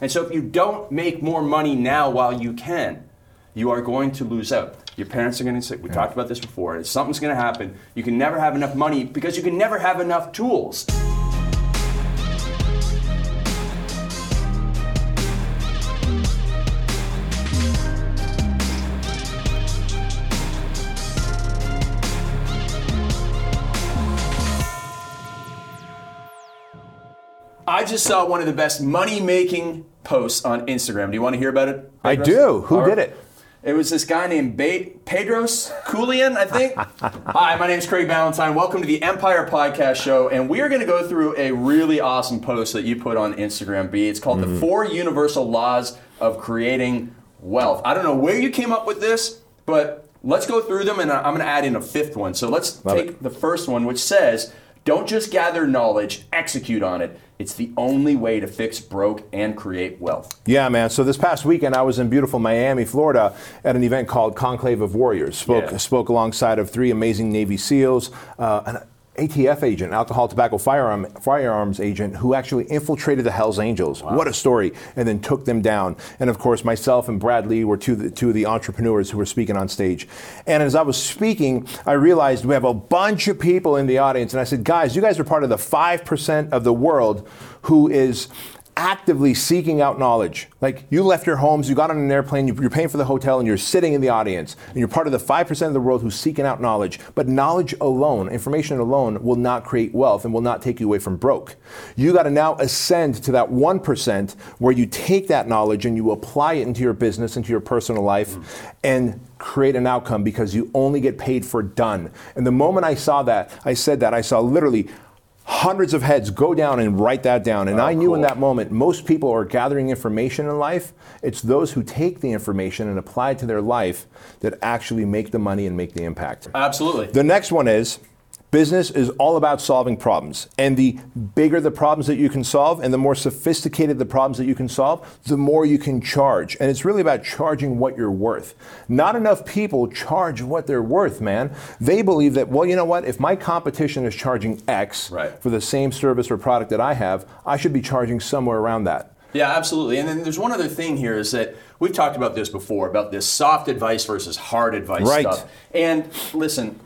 And so if you don't make more money now while you can, you are going to lose out. Your parents are going to say, we talked about this before, something's going to happen. You can never have enough money because you can never have enough tools. I just saw one of the best money making posts on Instagram. Do you want to hear about it? I do. Who did it? It was this guy named ba- Bedros Keuilian, I think. Hi, my name is Craig Ballantyne. Welcome to the Empire Podcast Show, and we are going to go through a really awesome post that you put on Instagram. B. It's called "The mm-hmm. Four Universal Laws of Creating Wealth." I don't know where you came up with this, but let's go through them, and I'm going to add in a fifth one. So let's Love take it. the first one, which says, "Don't just gather knowledge; execute on it. It's the only way to fix broke and create wealth." Yeah, man. So this past weekend, I was in beautiful Miami, Florida, at an event called Conclave of Warriors. Spoke Yeah. spoke alongside of three amazing Navy SEALs, uh, ATF agent, alcohol, tobacco, firearm, firearms agent, who actually infiltrated the Hell's Angels. What a story! And then took them down. And of course, myself and Brad Lea were two of the, two of the entrepreneurs who were speaking on stage. And as I was speaking, I realized we have a bunch of people in the audience, and I said, guys, you guys are part of the five percent of the world who is actively seeking out knowledge. Like you left your homes, you got on an airplane, you- you're paying for the hotel, and you're sitting in the audience, and you're part of the 5% of the world who's seeking out knowledge. But knowledge alone, information alone, will not create wealth and will not take you away from broke. You got to now ascend to that 1% where you take that knowledge and you apply it into your business, into your personal life, mm. and create an outcome because you only get paid for done. And the moment I saw that, I said that, I saw literally hundreds of heads go down and write that down. And Wow, I knew in that moment, most people are gathering information in life. It's those who take the information and apply it to their life that actually make the money and make the impact. Absolutely. The next one is business is all about solving problems. And the bigger the problems that you can solve and the more sophisticated the problems that you can solve, the more you can charge. And it's really about charging what you're worth. Not enough people charge what they're worth, man. They believe that, well, you know what? If my competition is charging X Right. for the same service or product that I have, I should be charging somewhere around that. Yeah, absolutely. And then there's one other thing here is that we've talked about this before about this soft advice versus hard advice Right. stuff. And listen,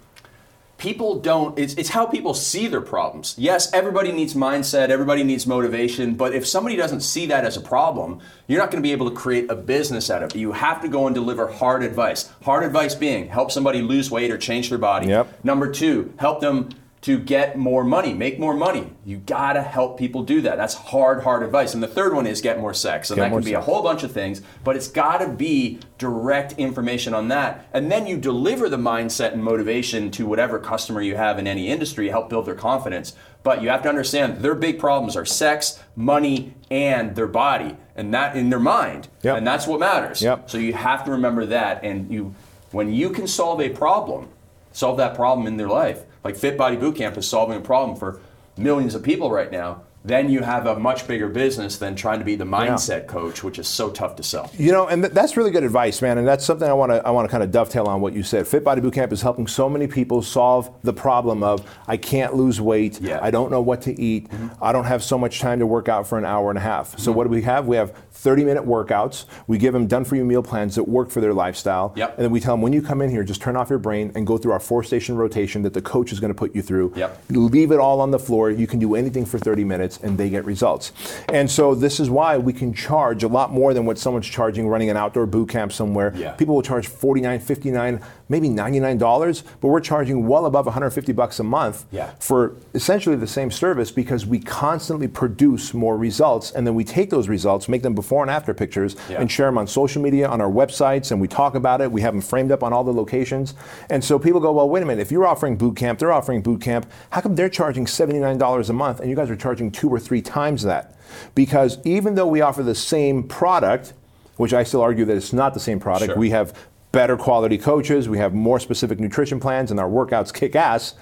people don't it's, it's how people see their problems. Yes everybody needs mindset everybody needs motivation but if somebody doesn't see that as a problem you're not going to be able to create a business out of it. You have to go and deliver hard advice. Hard advice being help somebody lose weight or change their body. Yep. number two help them to get more money make more money you gotta help people do that that's hard hard advice and the third one is get more sex and Get that can be a whole bunch of things, but it's got to be direct information on that. And then you deliver the mindset and motivation to whatever customer you have in any industry, help build their confidence. But you have to understand their big problems are sex, money, and their body, and that in their mind. Yep. And that's what matters. Yep. So you have to remember that. And you, when you can solve a problem, solve that problem in their life. Like Fit Body Bootcamp is solving a problem for millions of people right now. Then you have a much bigger business than trying to be the mindset coach, which is so tough to sell. You know, and th- that's really good advice, man. And that's something I want to I want to kind of dovetail on what you said. Fit Body Bootcamp is helping so many people solve the problem of I can't lose weight, Yeah. I don't know what to eat, mm-hmm. I don't have so much time to work out for an hour and a half. So mm-hmm. what do we have? We have 30 minute workouts. We give them done for you meal plans that work for their lifestyle. Yep. And then we tell them when you come in here, just turn off your brain and go through our four station rotation that the coach is going to put you through. Yep. Leave it all on the floor. You can do anything for 30 minutes and they get results. And so this is why we can charge a lot more than what someone's charging running an outdoor boot camp somewhere. Yeah. People will charge 49, 59, maybe $99, but we're charging well above 150 bucks a month Yeah. for essentially the same service because we constantly produce more results and then we take those results, make them before and after pictures Yeah. and share them on social media, on our websites, and we talk about it. We have them framed up on all the locations. And so people go, well, wait a minute, if you're offering boot camp, they're offering boot camp, how come they're charging $79 a month and you guys are charging two or three times that? Because even though we offer the same product, which I still argue that it's not the same product, Sure. we have better quality coaches, we have more specific nutrition plans, and our workouts kick ass.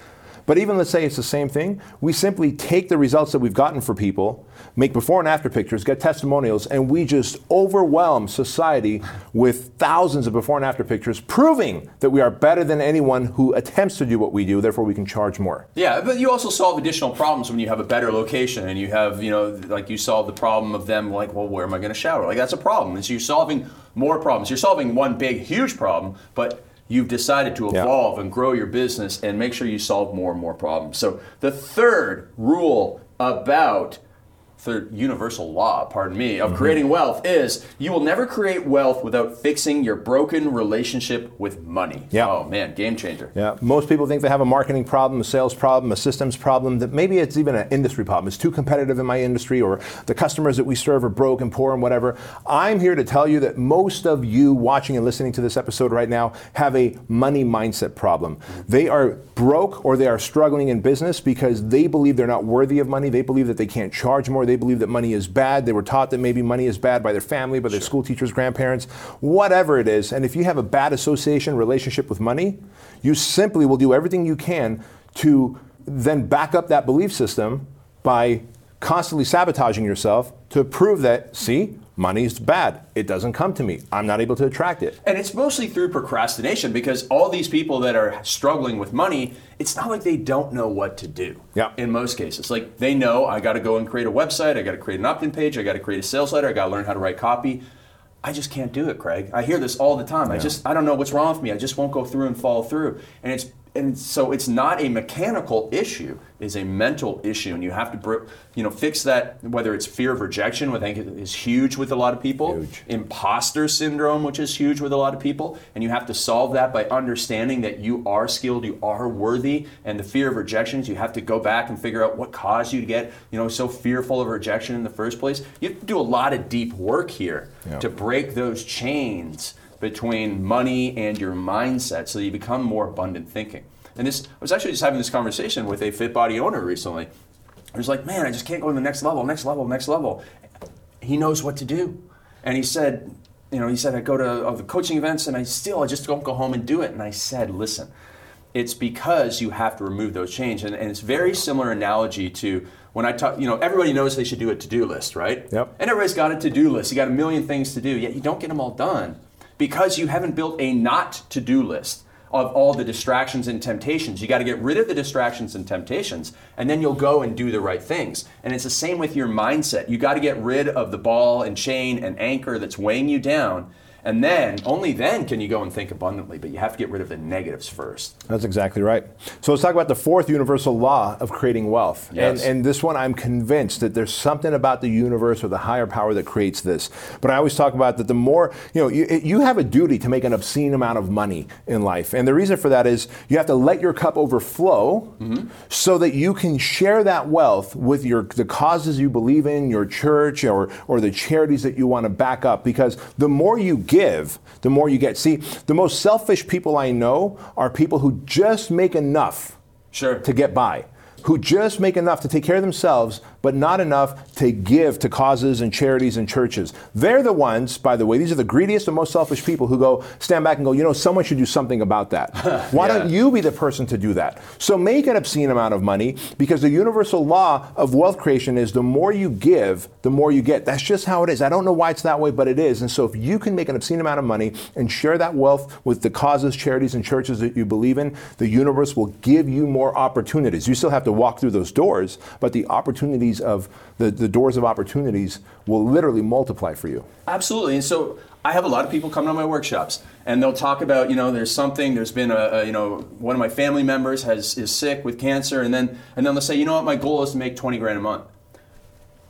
But even let's say it's the same thing, we simply take the results that we've gotten for people, make before and after pictures, get testimonials, and we just overwhelm society with thousands of before and after pictures, proving that we are better than anyone who attempts to do what we do, therefore we can charge more. Yeah, but you also solve additional problems when you have a better location and you have, you know, like you solve the problem of them like, well, where am I going to shower? Like that's a problem. And so you're solving more problems. You're solving one big, huge problem, but you've decided to Yeah. evolve and grow your business and make sure you solve more and more problems. So the third rule about third universal law, pardon me, of mm-hmm. creating wealth is you will never create wealth without fixing your broken relationship with money. Yeah. Oh man, game changer. Yeah, most people think they have a marketing problem, a sales problem, a systems problem. That maybe it's even an industry problem. It's too competitive in my industry, or the customers that we serve are broke and poor and whatever. I'm here to tell you that most of you watching and listening to this episode right now have a money mindset problem. They are broke or they are struggling in business because they believe they're not worthy of money. They believe that they can't charge more. They believe that money is bad. They were taught that maybe money is bad by their family, by their school teachers, grandparents, whatever it is. And if you have a bad association relationship with money, you simply will do everything you can to then back up that belief system by constantly sabotaging yourself to prove that, see, money is bad. It doesn't come to me. I'm not able to attract it. And it's mostly through procrastination because all these people that are struggling with money, it's not like they don't know what to do. Yeah. In most cases, like they know I got to go and create a website, I got to create an opt-in page, I got to create a sales letter, I got to learn how to write copy. I just can't do it, Craig. I hear this all the time. I just I don't know what's wrong with me. I just won't go through and follow through. And it's and so it's not a mechanical issue; it's a mental issue, and you have to you know fix that. Whether it's fear of rejection, which I think is huge with a lot of people, Huge. imposter syndrome, which is huge with a lot of people, and you have to solve that by understanding that you are skilled, you are worthy, and the fear of rejections, you have to go back and figure out what caused you to get, you know, so fearful of rejection in the first place. You have to do a lot of deep work here to break those chains between money and your mindset so that you become more abundant thinking. And this I was actually just having this conversation with a fit body owner recently. He was like, "Man, I just can't go to the next level, next level, next level." He knows what to do, and he said, "You know, he said I go to uh, the coaching events, and I still I just don't go home and do it." And I said, "Listen, it's because you have to remove those chains, and, and it's very similar analogy to." When I talk, you know, everybody knows they should do a to-do list, right? Yep. And everybody's got a to-do list. You got a million things to do, yet you don't get them all done because you haven't built a not to-do list of all the distractions and temptations. You got to get rid of the distractions and temptations, and then you'll go and do the right things. And it's the same with your mindset. You got to get rid of the ball and chain and anchor that's weighing you down. And then, only then can you go and think abundantly, but you have to get rid of the negatives first. That's exactly right. So let's talk about the fourth universal law of creating wealth. Yes. And, and this one, I'm convinced that there's something about the universe or the higher power that creates this. But I always talk about that the more, you know, you, you have a duty to make an obscene amount of money in life. And the reason for that is you have to let your cup overflow mm-hmm. so that you can share that wealth with your the causes you believe in, your church, or, or the charities that you want to back up. Because the more you give, the more you get. See, the most selfish people I know are people who just make enough Sure. to get by, who just make enough to take care of themselves, but not enough to give to causes and charities and churches. They're the ones, by the way, these are the greediest and most selfish people who go, stand back and go, you know, someone should do something about that. Why Yeah. don't you be the person to do that? So make an obscene amount of money because the universal law of wealth creation is the more you give, the more you get. That's just how it is. I don't know why it's that way, but it is. And so if you can make an obscene amount of money and share that wealth with the causes, charities, and churches that you believe in, the universe will give you more opportunities. You still have to walk through those doors, but the opportunities of the, the doors of opportunities will literally multiply for you. Absolutely. And so I have a lot of people coming to my workshops and they'll talk about, you know, there's something, there's been a, a you know, one of my family members has is sick with cancer and then and then they'll say, you know what, my goal is to make 20 grand a month.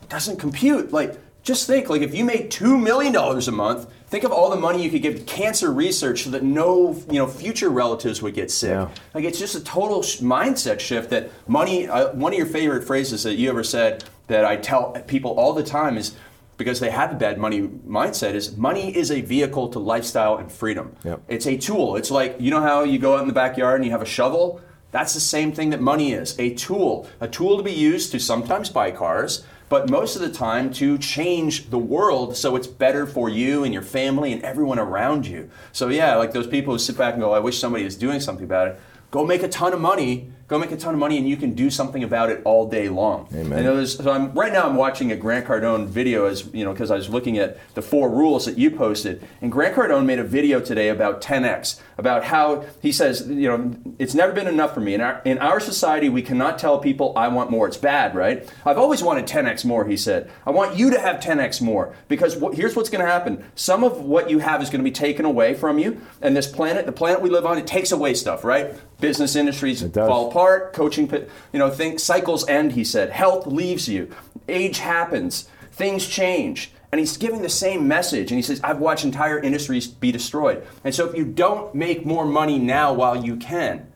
Doesn't compute. Like just think, like if you made two million dollars a month, think of all the money you could give to cancer research so that no, you know, future relatives would get sick. Yeah. Like it's just a total sh- mindset shift that money. Uh, one of your favorite phrases that you ever said that I tell people all the time is because they have a bad money mindset is money is a vehicle to lifestyle and freedom. Yep. It's a tool. It's like you know how you go out in the backyard and you have a shovel. That's the same thing that money is a tool, a tool to be used to sometimes buy cars, but most of the time to change the world so it's better for you and your family and everyone around you. So, yeah, like those people who sit back and go, I wish somebody was doing something about it, go make a ton of money go make a ton of money, and you can do something about it all day long. Amen. And there's- so I'm right now I'm watching a Grant Cardone video as you know because I was looking at the four rules that you posted, and Grant Cardone made a video today about 10x, about how he says you know it's never been enough for me. In our in our society, we cannot tell people I want more. It's bad, right? I've always wanted 10x more. He said, I want you to have 10x more because wh- here's what's going to happen. Some of what you have is going to be taken away from you, and this planet, the planet we live on, it takes away stuff, right? Business industries fall apart, coaching, you know, think cycles end. He said, health leaves you, age happens, things change. And he's giving the same message. And he says, I've watched entire industries be destroyed. And so if you don't make more money now while you can,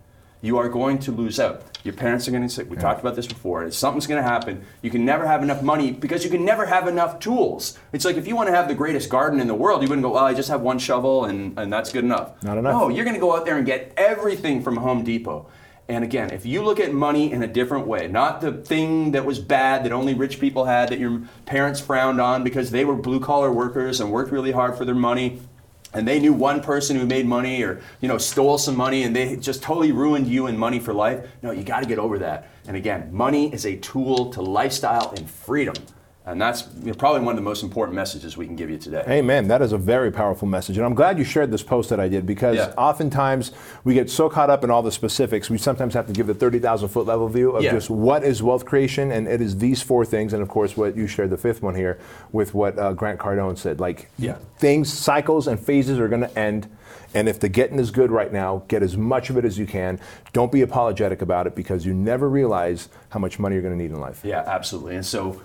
you are going to lose out. Your parents are going to say, we talked about this before, and something's going to happen. You can never have enough money because you can never have enough tools. It's like if you want to have the greatest garden in the world, you wouldn't go, well, I just have one shovel and, and that's good enough. Not enough. No, you're going to go out there and get everything from Home Depot. And again, if you look at money in a different way, not the thing that was bad that only rich people had, that your parents frowned on because they were blue collar workers and worked really hard for their money, and they knew one person who made money or you know stole some money and they just totally ruined you and money for life. No, you got to get over that. And again, money is a tool to lifestyle and freedom. And that's probably one of the most important messages we can give you today. Amen. That is a very powerful message. And I'm glad you shared this post that I did because Yeah. oftentimes we get so caught up in all the specifics, we sometimes have to give the 30,000 foot level view of Yeah. just what is wealth creation. And it is these four things. And of course, what you shared, the fifth one here, with what uh, Grant Cardone said. Like, Yeah. things, cycles, and phases are going to end. And if the getting is good right now, get as much of it as you can. Don't be apologetic about it because you never realize how much money you're going to need in life. Yeah, absolutely. And so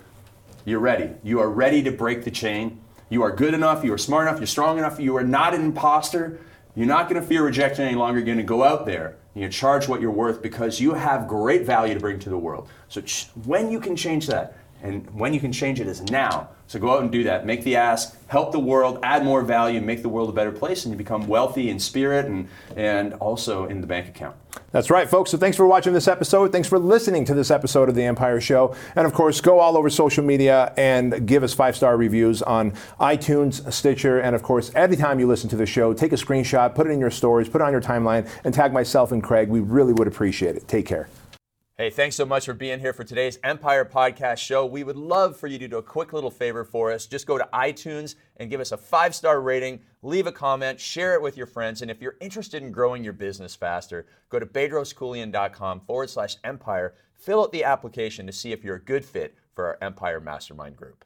you're ready. You are ready to break the chain. You are good enough. You are smart enough. You're strong enough. You are not an imposter. You're not going to fear rejection any longer. You're going to go out there and you charge what you're worth because you have great value to bring to the world. So ch- when you can change that, and when you can change it is now. So go out and do that. Make the ask, help the world, add more value, make the world a better place, and you become wealthy in spirit and, and also in the bank account. That's right, folks. So thanks for watching this episode. Thanks for listening to this episode of The Empire Show. And of course, go all over social media and give us five star reviews on iTunes, Stitcher, and of course, every time you listen to the show, take a screenshot, put it in your stories, put it on your timeline, and tag myself and Craig. We really would appreciate it. Take care. Hey, thanks so much for being here for today's Empire Podcast Show. We would love for you to do a quick little favor for us. Just go to iTunes and give us a five star rating, leave a comment, share it with your friends. And if you're interested in growing your business faster, go to bedroskeuilian.com forward slash empire, fill out the application to see if you're a good fit for our Empire Mastermind group.